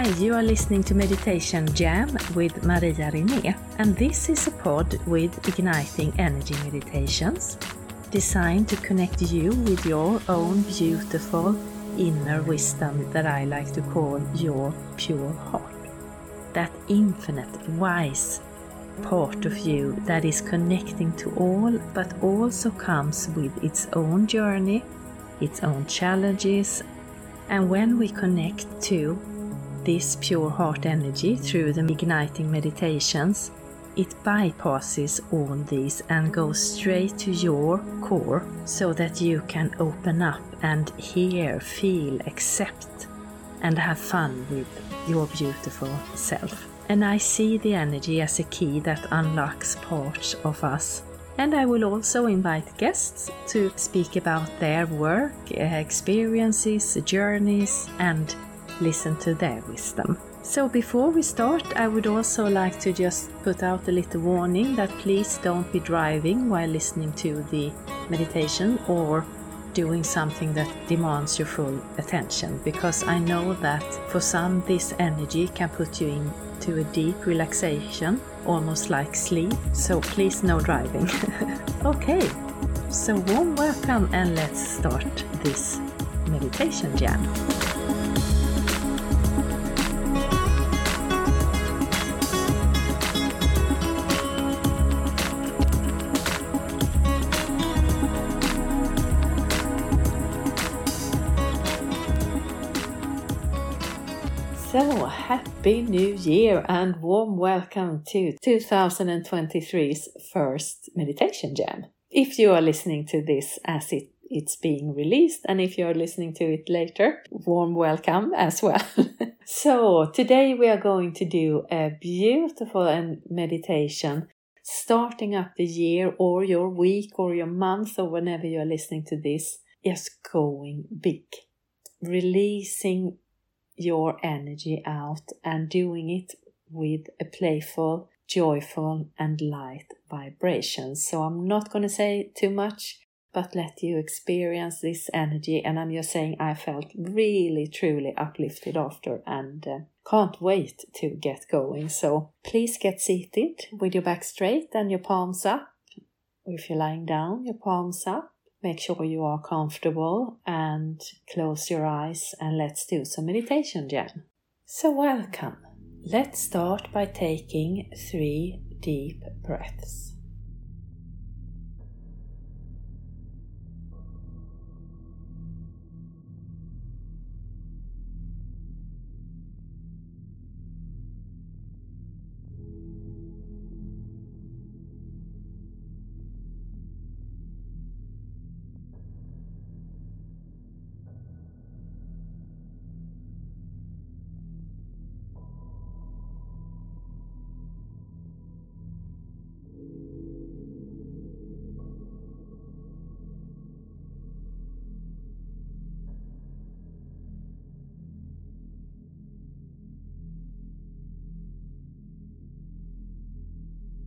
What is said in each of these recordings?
Hi, you are listening to Meditation Jam with Maria René, and this is a pod with igniting energy meditations designed to connect you with your own beautiful inner wisdom that I like to call your pure heart. That infinite, wise part of you that is connecting to all but also comes with its own journey, its own challenges, and when we connect to this pure heart energy through the igniting meditations, it bypasses all these and goes straight to your core so that you can open up and hear, feel, accept, and have fun with your beautiful self. And I see the energy as a key that unlocks parts of us. And I will also invite guests to speak about their work, experiences, journeys, and listen to their wisdom. So before we start, I would also like to just put out a little warning that please don't be driving while listening to the meditation or doing something that demands your full attention because I know that for some this energy can put you into a deep relaxation, almost like sleep. So please no driving. okay, so warm welcome and let's start this meditation jam. So, Happy New Year and warm welcome to 2023's first meditation jam. If you are listening to this as it, it's being released, and if you are listening to it later, warm welcome as well. so, today we are going to do a beautiful meditation starting up the year or your week or your month or whenever you are listening to this, just going big. Releasing your energy out and doing it with a playful, joyful, and light vibration. So I'm not going to say too much, but let you experience this energy. And I'm just saying I felt really, truly uplifted after and uh, can't wait to get going. So please get seated with your back straight and your palms up. If you're lying down, your palms up Make sure you are comfortable and close your eyes and let's do some meditation jam. So, welcome. Let's start by taking three deep breaths.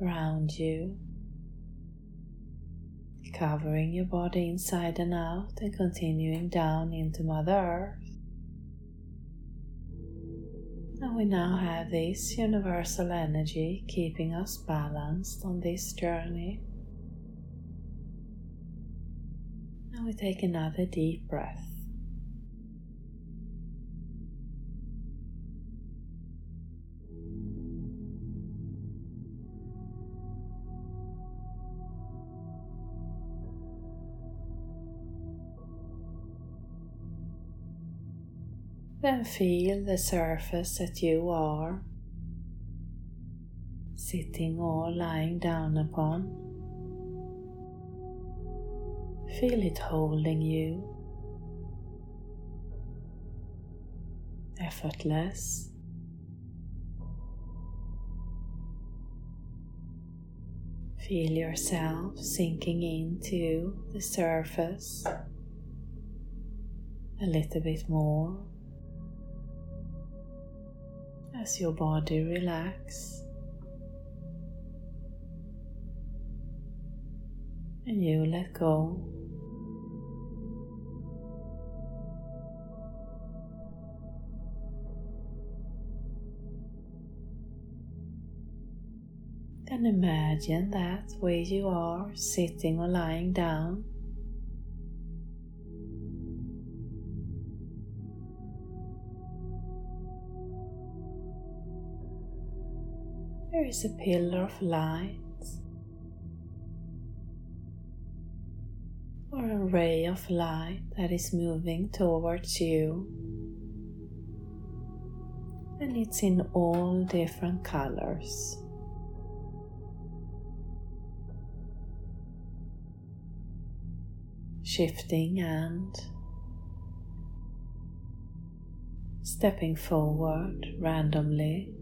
around you, covering your body inside and out and continuing down into Mother Earth. And we now have this universal energy keeping us balanced on this journey. Now we take another deep breath. Then feel the surface that you are sitting or lying down upon. Feel it holding you, effortless. Feel yourself sinking into the surface a little bit more as your body relaxes. And you let go. Then imagine that where you are sitting or lying down is a pillar of light or a ray of light that is moving towards you and it's in all different colors. Shifting and stepping forward randomly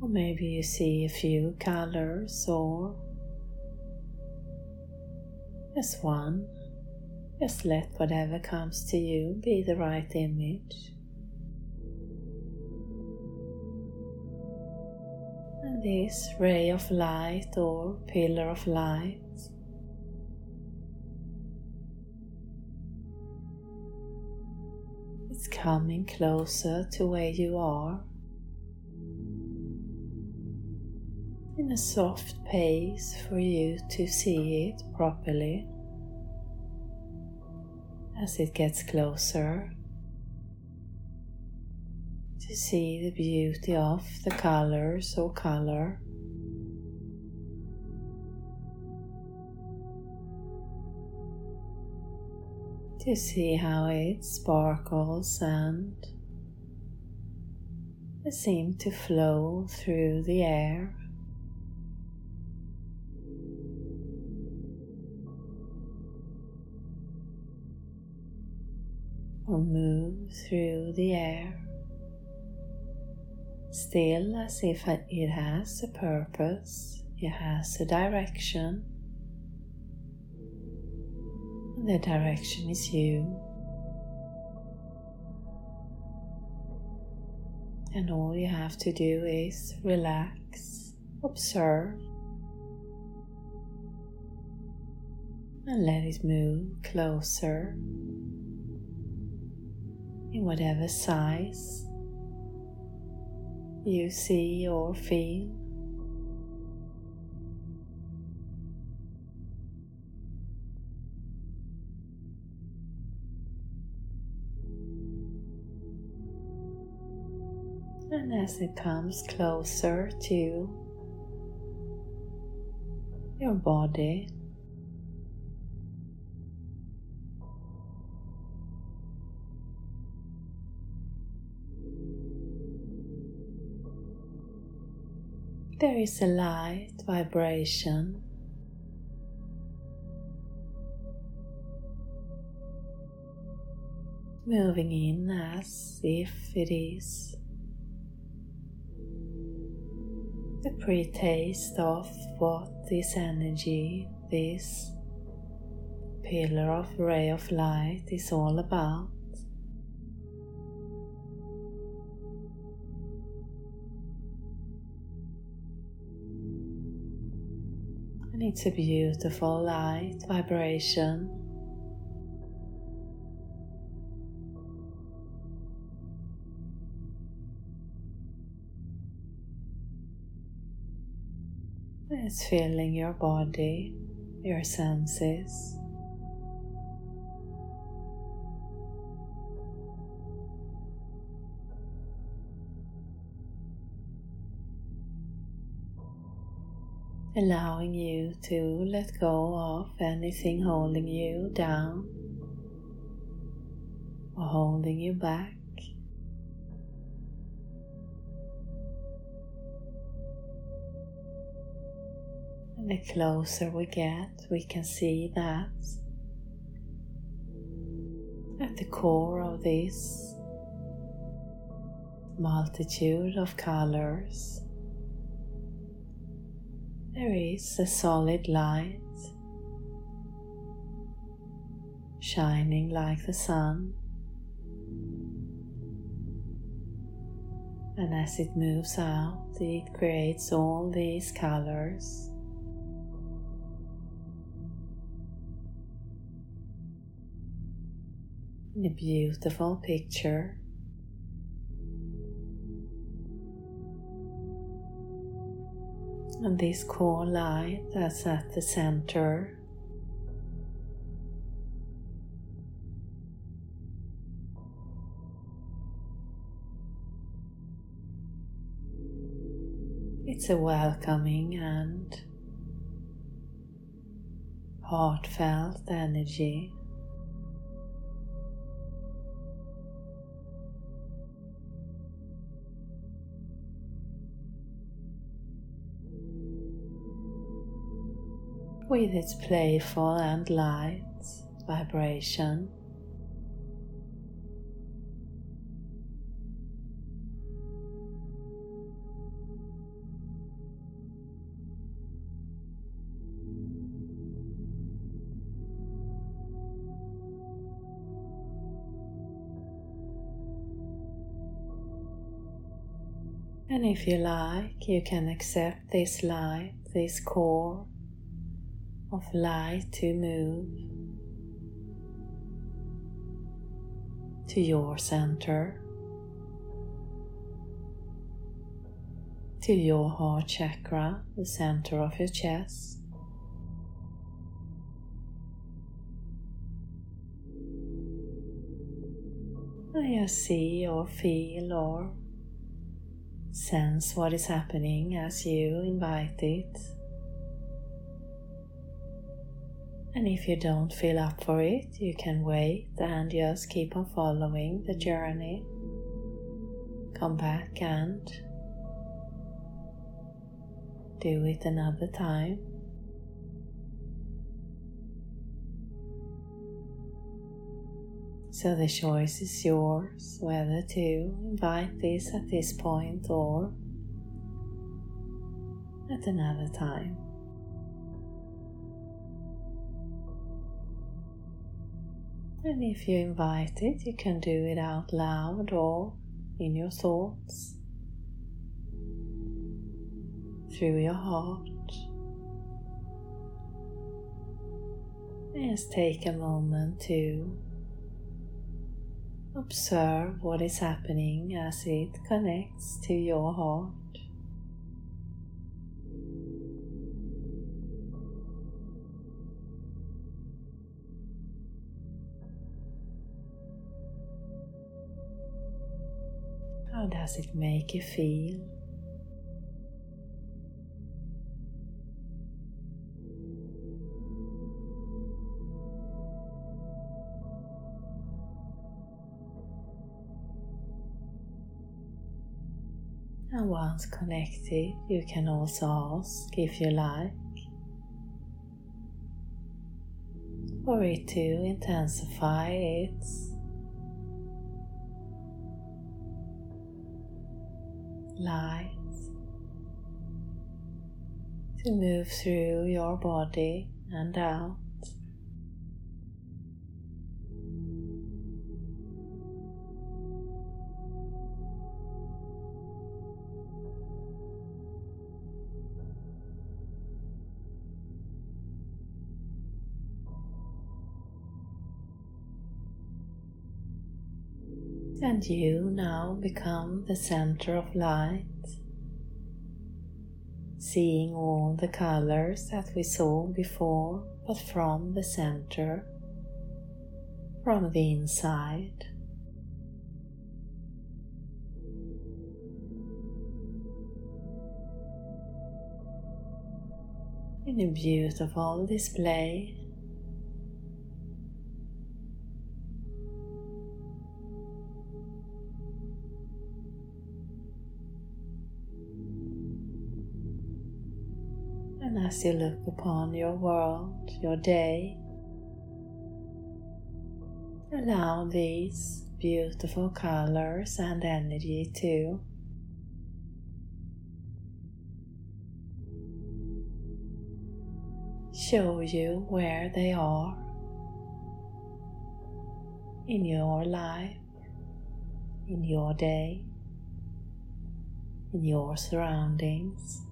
Or maybe you see a few colors or just one. Just let whatever comes to you be the right image. And this ray of light or pillar of light is coming closer to where you are. A soft pace for you to see it properly as it gets closer to see the beauty of the colors or color. To see how it sparkles and seem to flow through the air. Or move through the air, still as if it has a purpose, it has a direction. The direction is you. And all you have to do is relax, observe, and let it move closer in whatever size you see or feel. And as it comes closer to your body, there is a light vibration. Moving in as if it is the pre taste of what this energy, this pillar of ray of light is all about. And it's a beautiful light vibration. It's filling your body, your senses. Allowing you to let go of anything holding you down or holding you back. The closer we get, we can see that at the core of this multitude of colors, there is a solid light shining like the sun. And as it moves out, it creates all these colors. A beautiful picture. And this core light that's at the center It's a welcoming and heartfelt energy. With its playful and light vibration. And if you like, you can accept this light, this core of light to move to your center, to your heart chakra, the center of your chest. You see or feel or Sense what is happening as you invite it. And if you don't feel up for it, you can wait and just keep on following the journey. Come back and do it another time. So the choice is yours whether to invite this at this point or at another time. And if you invite it, you can do it out loud or in your thoughts, through your heart. Just take a moment to Observe what is happening as it connects to your heart. Does it make you feel? And once connected, you can also ask if you like. For it to intensify its light to move through your body and out. And you now become the center of light, seeing all the colors that we saw before, but from the center, from the inside. In a beautiful display as you look upon your world, your day, allow these beautiful colors and energy to show you where they are in your life, in your day, in your surroundings.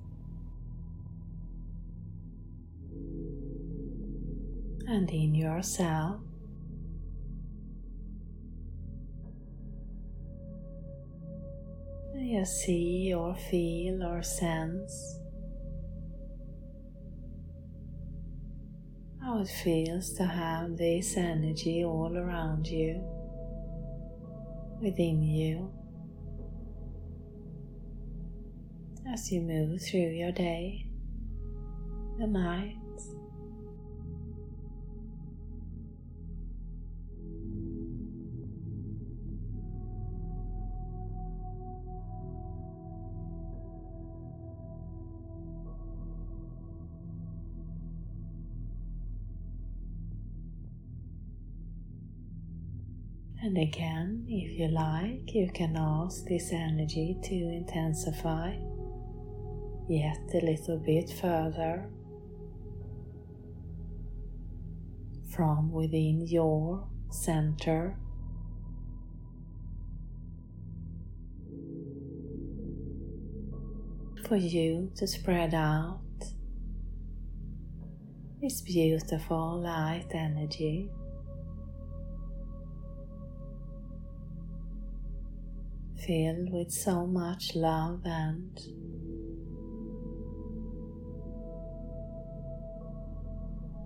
And in yourself. You see or feel or sense how it feels to have this energy all around you, within you, as you move through your day and night. And again, if you like, you can ask this energy to intensify yet a little bit further from within your center. For you to spread out this beautiful light energy filled with so much love and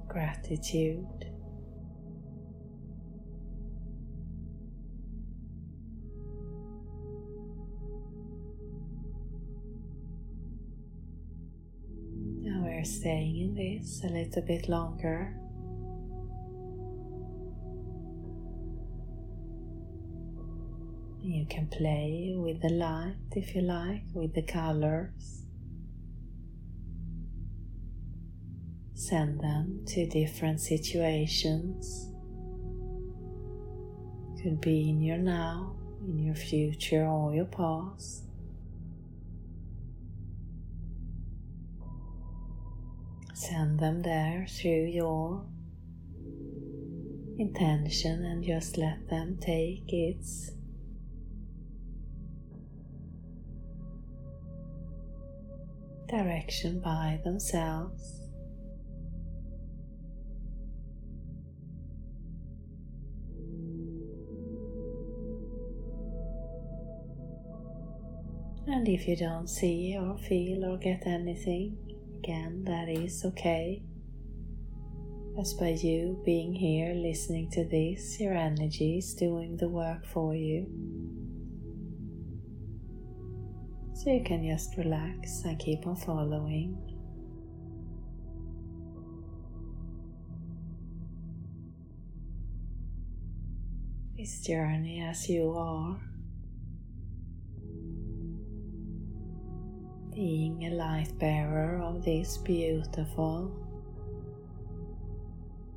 gratitude. Now we're staying in this a little bit longer. You can play with the light if you like, with the colors. Send them to different situations. Could be in your now, in your future, or your past. Send them there through your intention and just let them take its direction by themselves. And if you don't see or feel or get anything, again, that is okay. As by you being here listening to this, your energy is doing the work for you. So you can just relax and keep on following. This journey as you are, being a light bearer of this beautiful,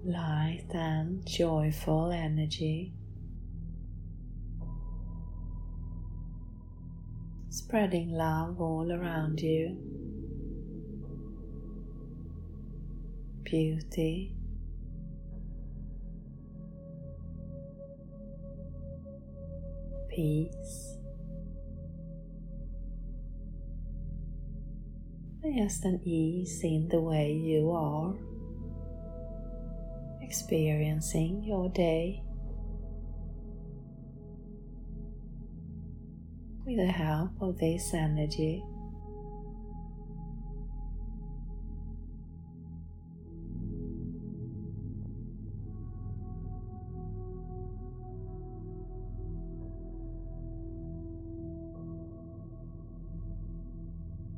light and joyful energy. Spreading love all around you. Beauty. Peace. Just an ease in the way you are experiencing your day. The help of this energy.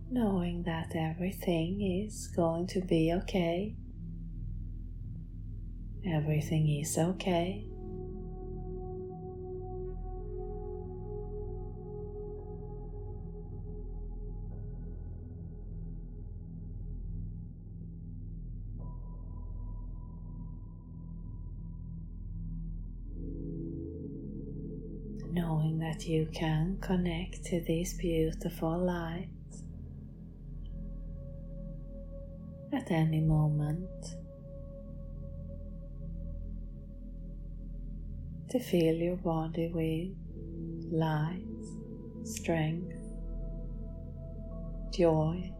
Knowing that everything is going to be okay. Everything is okay. You can connect to this beautiful light at any moment to fill your body with light, strength, joy.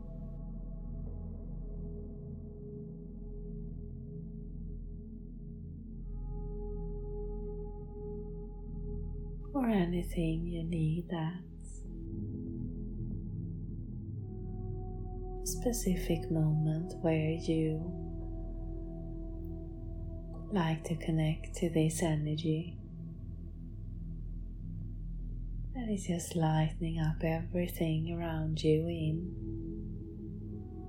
Or anything you need that specific moment where you like to connect to this energy that is just lightening up everything around you in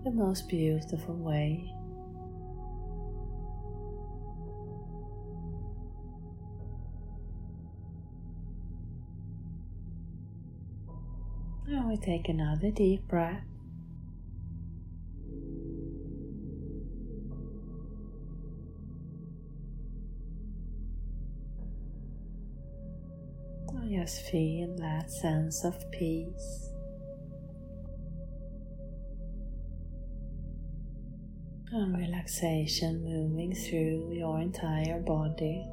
the most beautiful way. We take another deep breath. Just feel that sense of peace. And relaxation moving through your entire body.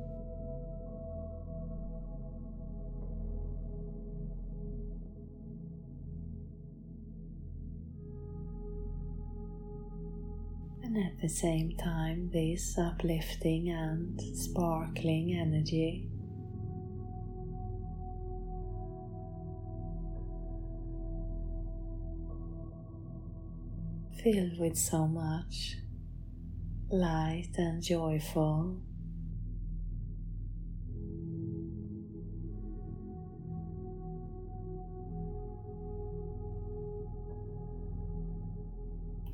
At the same time, this uplifting and sparkling energy filled with so much light and joyful.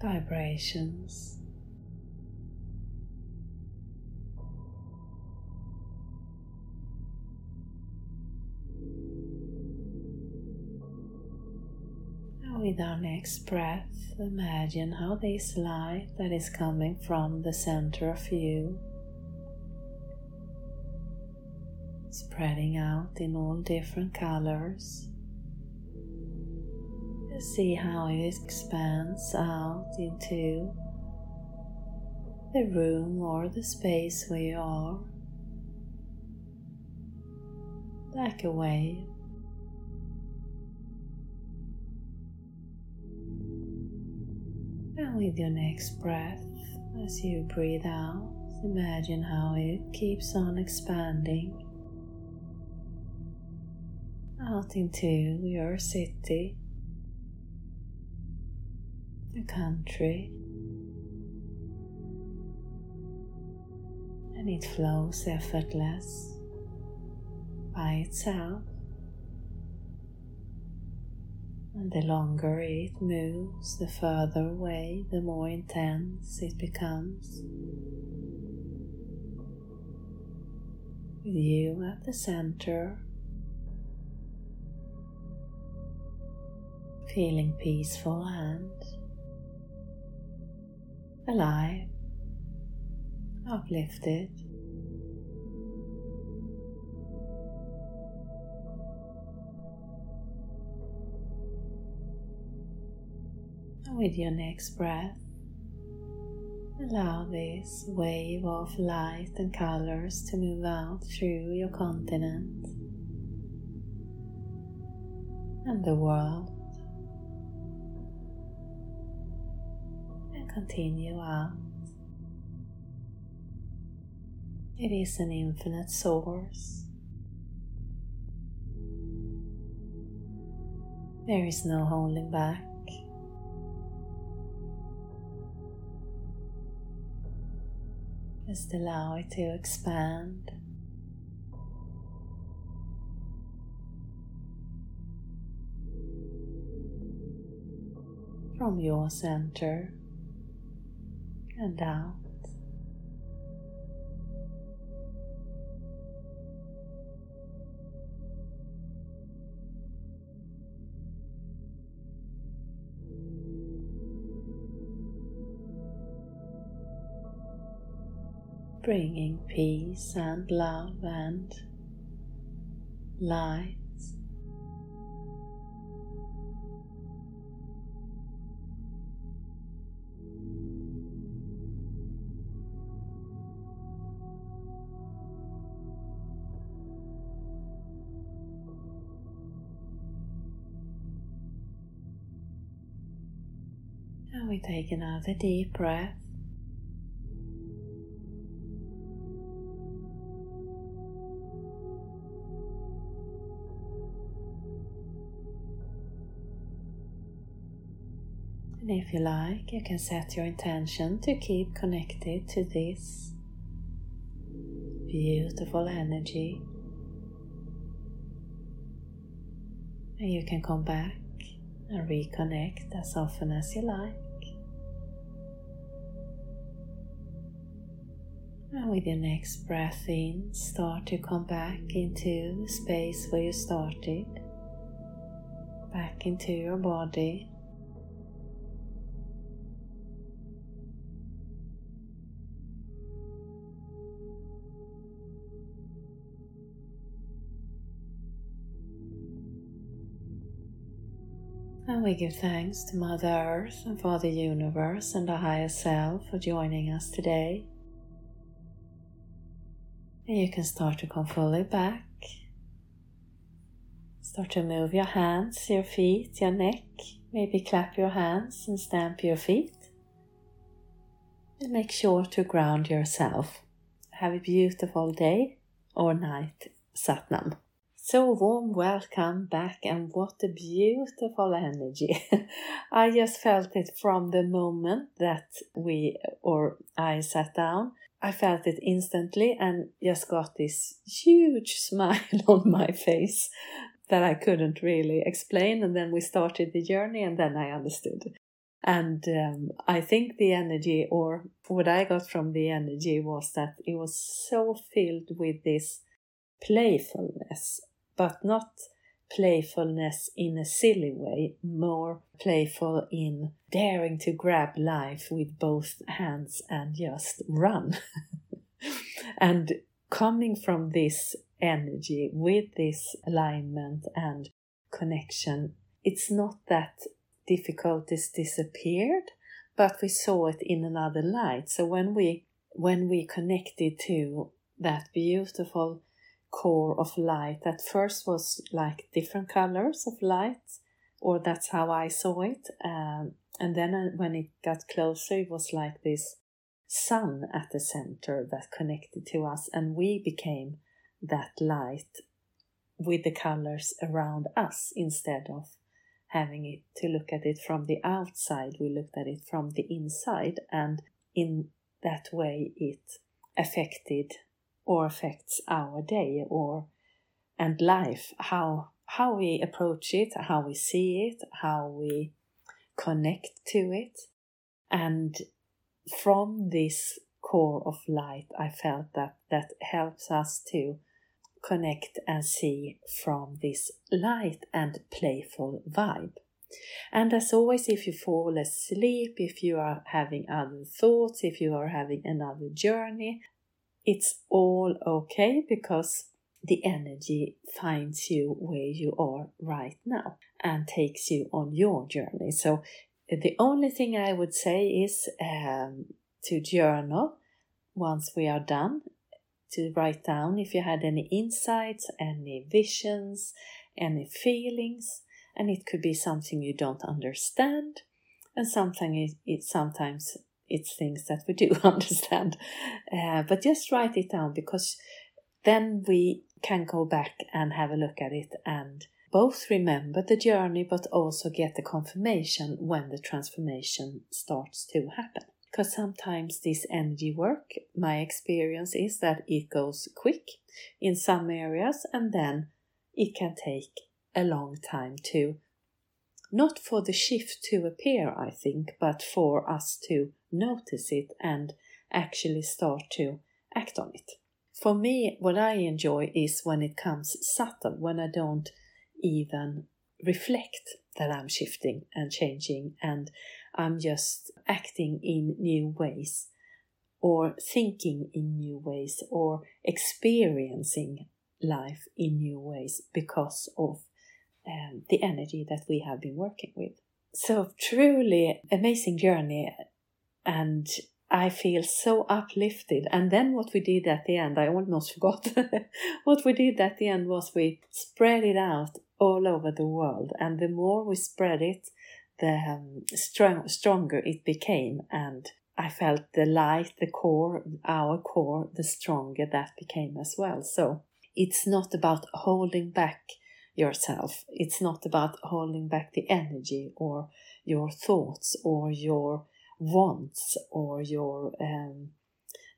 Vibrations. With our next breath, imagine how this light that is coming from the center of you spreading out in all different colors. See how it expands out into the room or the space where you are, like a wave. With your next breath, as you breathe out, imagine how it keeps on expanding. Out into your city, the country, and it flows effortless. By itself. And the longer it moves, the further away, the more intense it becomes. With you at the center, feeling peaceful and alive, uplifted. With your next breath, allow this wave of light and colors to move out through your continent and the world and continue out. It is an infinite source. There is no holding back. Just allow it to expand. From your center and out. Bringing peace and love and light. And we take another deep breath. If you like, you can set your intention to keep connected to this beautiful energy. And you can come back and reconnect as often as you like. And with your next breath in, start to come back into the space where you started, back into your body. We give thanks to Mother Earth and Father Universe and the Higher Self for joining us today. And you can start to come fully back. Start to move your hands, your feet, your neck. Maybe clap your hands and stamp your feet. And make sure to ground yourself. Have a beautiful day or night, Satnam. So warm welcome back, and what a beautiful energy! I just felt it from the moment that we or I sat down. I felt it instantly and just got this huge smile on my face that I couldn't really explain. And then we started the journey, and then I understood. And um, I think the energy, or what I got from the energy, was that it was so filled with this playfulness but not playfulness in a silly way, more playful in daring to grab life with both hands and just run. and coming from this energy with this alignment and connection, it's not that difficulties disappeared, but we saw it in another light. So when we when we connected to that beautiful core of light. That first was like different colors of light or that's how i saw it um, and then uh, when it got closer it was like this sun at the center that connected to us and we became that light with the colors around us instead of having it to look at it from the outside. We looked at it from the inside and in that way it affected or affects our day or and life. How how we approach it how we see it how we connect to it. And from this core of light i felt that that helps us to connect and see from this light and playful vibe. And as always, if you fall asleep, if you are having other thoughts, if you are having another journey, it's all okay because the energy finds you where you are right now and takes you on your journey. So, the only thing I would say is um, to journal once we are done, to write down if you had any insights, any visions, any feelings, and it could be something you don't understand, and something it, it sometimes it's things that we do understand. Uh, but just write it down because then we can go back and have a look at it and both remember the journey but also get the confirmation when the transformation starts to happen. Because sometimes this energy work, my experience is that it goes quick in some areas and then it can take a long time to not for the shift to appear, I think, but for us to notice it and actually start to act on it. For me, what I enjoy is when it comes subtle, when I don't even reflect that I'm shifting and changing and I'm just acting in new ways or thinking in new ways or experiencing life in new ways because of um, the energy that we have been working with. So, truly amazing journey, and I feel so uplifted. And then what we did at the end, I almost forgot. what we did at the end was we spread it out all over the world, and the more we spread it, the um, strong, stronger it became. And I felt the light, the core, our core, the stronger that became as well. So it's not about holding back yourself. It's not about holding back the energy or your thoughts or your wants or your um,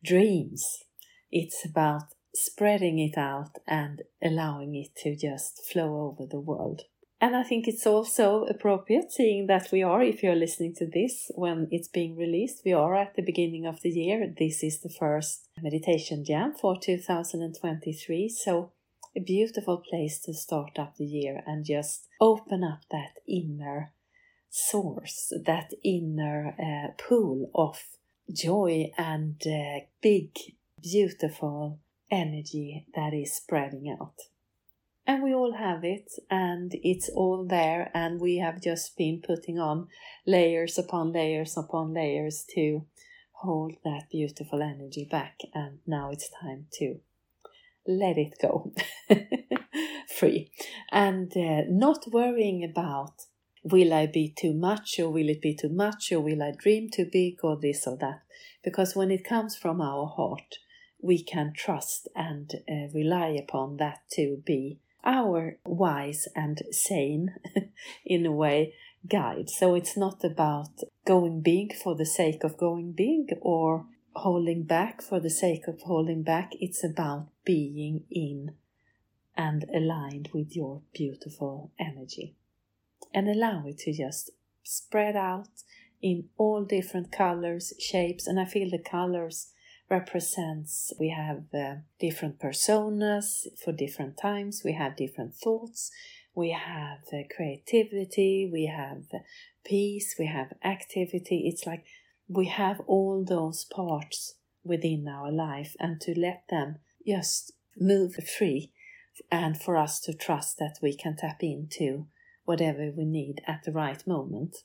dreams. It's about spreading it out and allowing it to just flow over the world. And I think it's also appropriate seeing that we are, if you're listening to this when it's being released, we are at the beginning of the year. This is the first meditation jam for 2023. So, a beautiful place to start up the year and just open up that inner source, that inner uh, pool of joy and uh, big, beautiful energy that is spreading out. And we all have it and it's all there and we have just been putting on layers upon layers upon layers to hold that beautiful energy back and now it's time to let it go free. And uh, not worrying about will i be too much or will it be too much or will i dream too big or this or that because when it comes from our heart we can trust and uh, rely upon that to be our wise and sane, in a way, guide. So it's not about going big for the sake of going big or holding back for the sake of holding back. It's about being in and aligned with your beautiful energy and allow it to just spread out in all different colors, shapes, and I feel the colors represents we have uh, different personas for different times we have different thoughts we have uh, creativity we have peace we have activity. It's like we have all those parts within our life and to let them just move free and for us to trust that we can tap into whatever we need at the right moment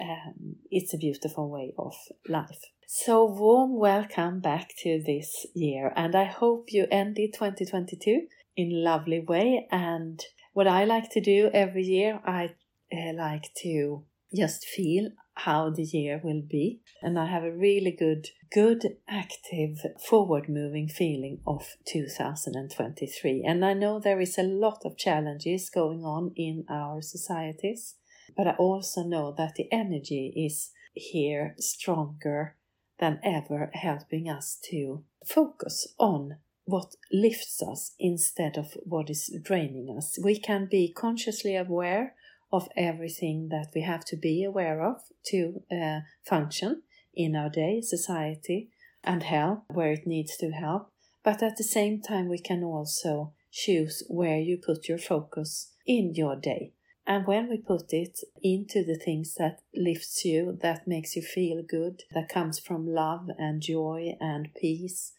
um, it's a beautiful way of life so, warm welcome back to this year, and I hope you ended 2022 in lovely way. And what I like to do every year, I uh, like to just feel how the year will be, and I have a really good, good, active, forward moving feeling of 2023. And I know there is a lot of challenges going on in our societies, but I also know that the energy is here stronger than ever helping us to focus on what lifts us instead of what is draining us. We can be consciously aware of everything that we have to be aware of to uh, function in our day, society, and help where it needs to help. But at the same time, we can also choose where you put your focus in your day. And when we put it into the things that lifts you, that makes you feel good, that comes from love and joy and peace,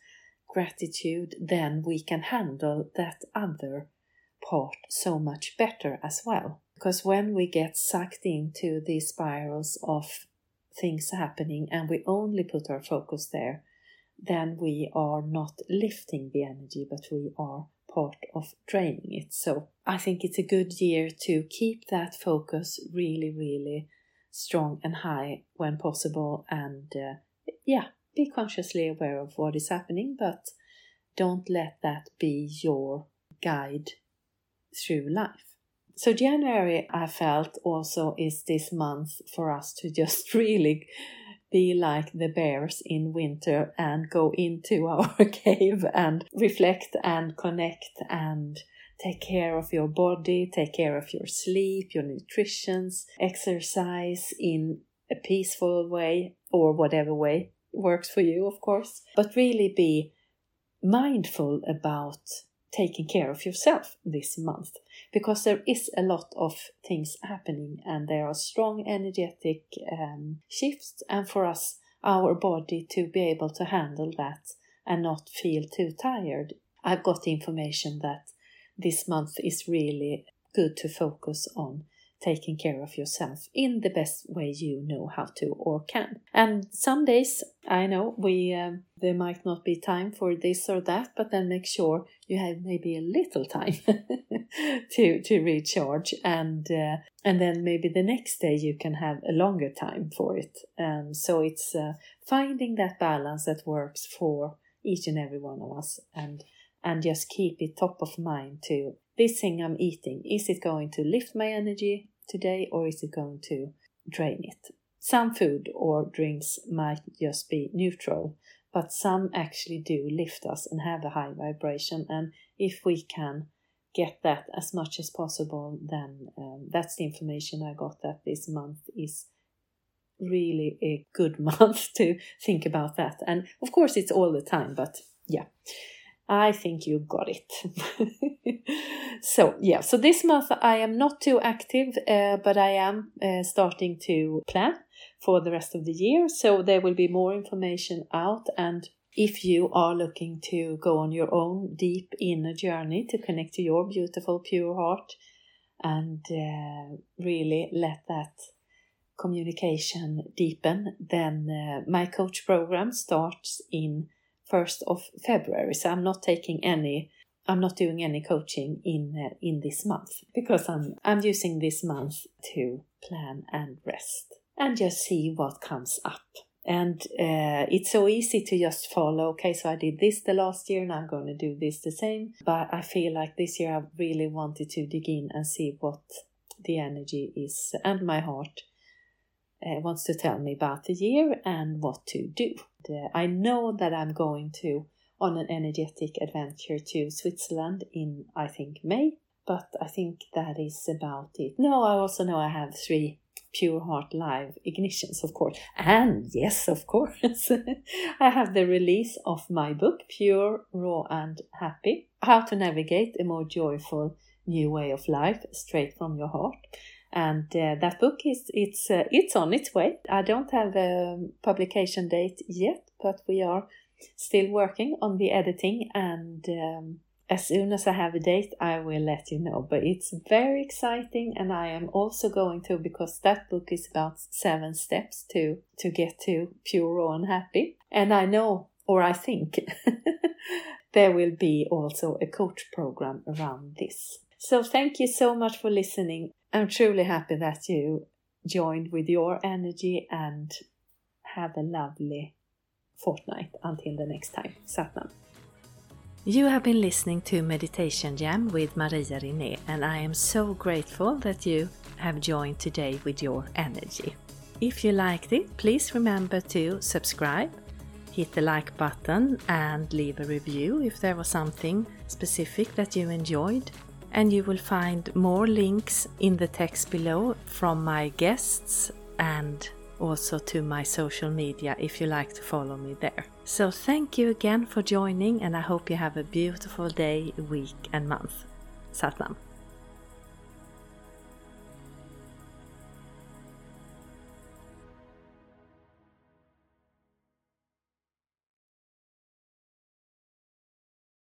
gratitude, then we can handle that other part so much better as well. Because when we get sucked into these spirals of things happening and we only put our focus there, then we are not lifting the energy, but we are part of draining it. So I think it's a good year to keep that focus really, really strong and high when possible, and uh, yeah, be consciously aware of what is happening, but don't let that be your guide through life. So, January, I felt also is this month for us to just really be like the bears in winter and go into our cave and reflect and connect and take care of your body, take care of your sleep, your nutrition, exercise in a peaceful way or whatever way works for you, of course, but really be mindful about taking care of yourself this month because there is a lot of things happening and there are strong energetic um, shifts and for us our body to be able to handle that and not feel too tired i've got information that this month is really good to focus on taking care of yourself in the best way you know how to or can. And some days I know we um, there might not be time for this or that, but then make sure you have maybe a little time to to recharge, and uh, and then maybe the next day you can have a longer time for it. Um, so it's uh, finding that balance that works for each and every one of us, and and just keep it top of mind to this thing I'm eating, is it going to lift my energy today or is it going to drain it? Some food or drinks might just be neutral, but some actually do lift us and have a high vibration. And if we can get that as much as possible, then um, that's the information I got that this month is really a good month to think about that. And of course, it's all the time, but yeah. I think you got it. so, yeah, so this month I am not too active, uh, but I am uh, starting to plan for the rest of the year. So, there will be more information out. And if you are looking to go on your own deep inner journey to connect to your beautiful, pure heart and uh, really let that communication deepen, then uh, my coach program starts in 1st of February. So I'm not taking any I'm not doing any coaching in uh, in this month because I'm I'm using this month to plan and rest and just see what comes up. And uh, it's so easy to just follow. Okay, so I did this the last year, and I'm going to do this the same. But I feel like this year I really wanted to dig in and see what the energy is and my heart uh, wants to tell me about the year and what to do. Uh, I know that I'm going to on an energetic adventure to Switzerland in I think May, but I think that is about it. No, I also know I have three Pure Heart Live ignitions, of course. And yes, of course, I have the release of my book, Pure, Raw, and Happy How to Navigate a More Joyful New Way of Life Straight from Your Heart and uh, that book is it's uh, it's on its way. I don't have a publication date yet, but we are still working on the editing and. Um, as soon as I have a date, I will let you know. But it's very exciting, and I am also going to because that book is about seven steps to to get to pure, and happy. And I know, or I think, there will be also a coach program around this. So thank you so much for listening. I'm truly happy that you joined with your energy and have a lovely fortnight until the next time. Satnam. You have been listening to Meditation Jam with Maria Rinné, and I am so grateful that you have joined today with your energy. If you liked it, please remember to subscribe, hit the like button, and leave a review if there was something specific that you enjoyed and you will find more links in the text below from my guests and also to my social media if you like to follow me there. So, thank you again for joining, and I hope you have a beautiful day, week, and month. Satnam.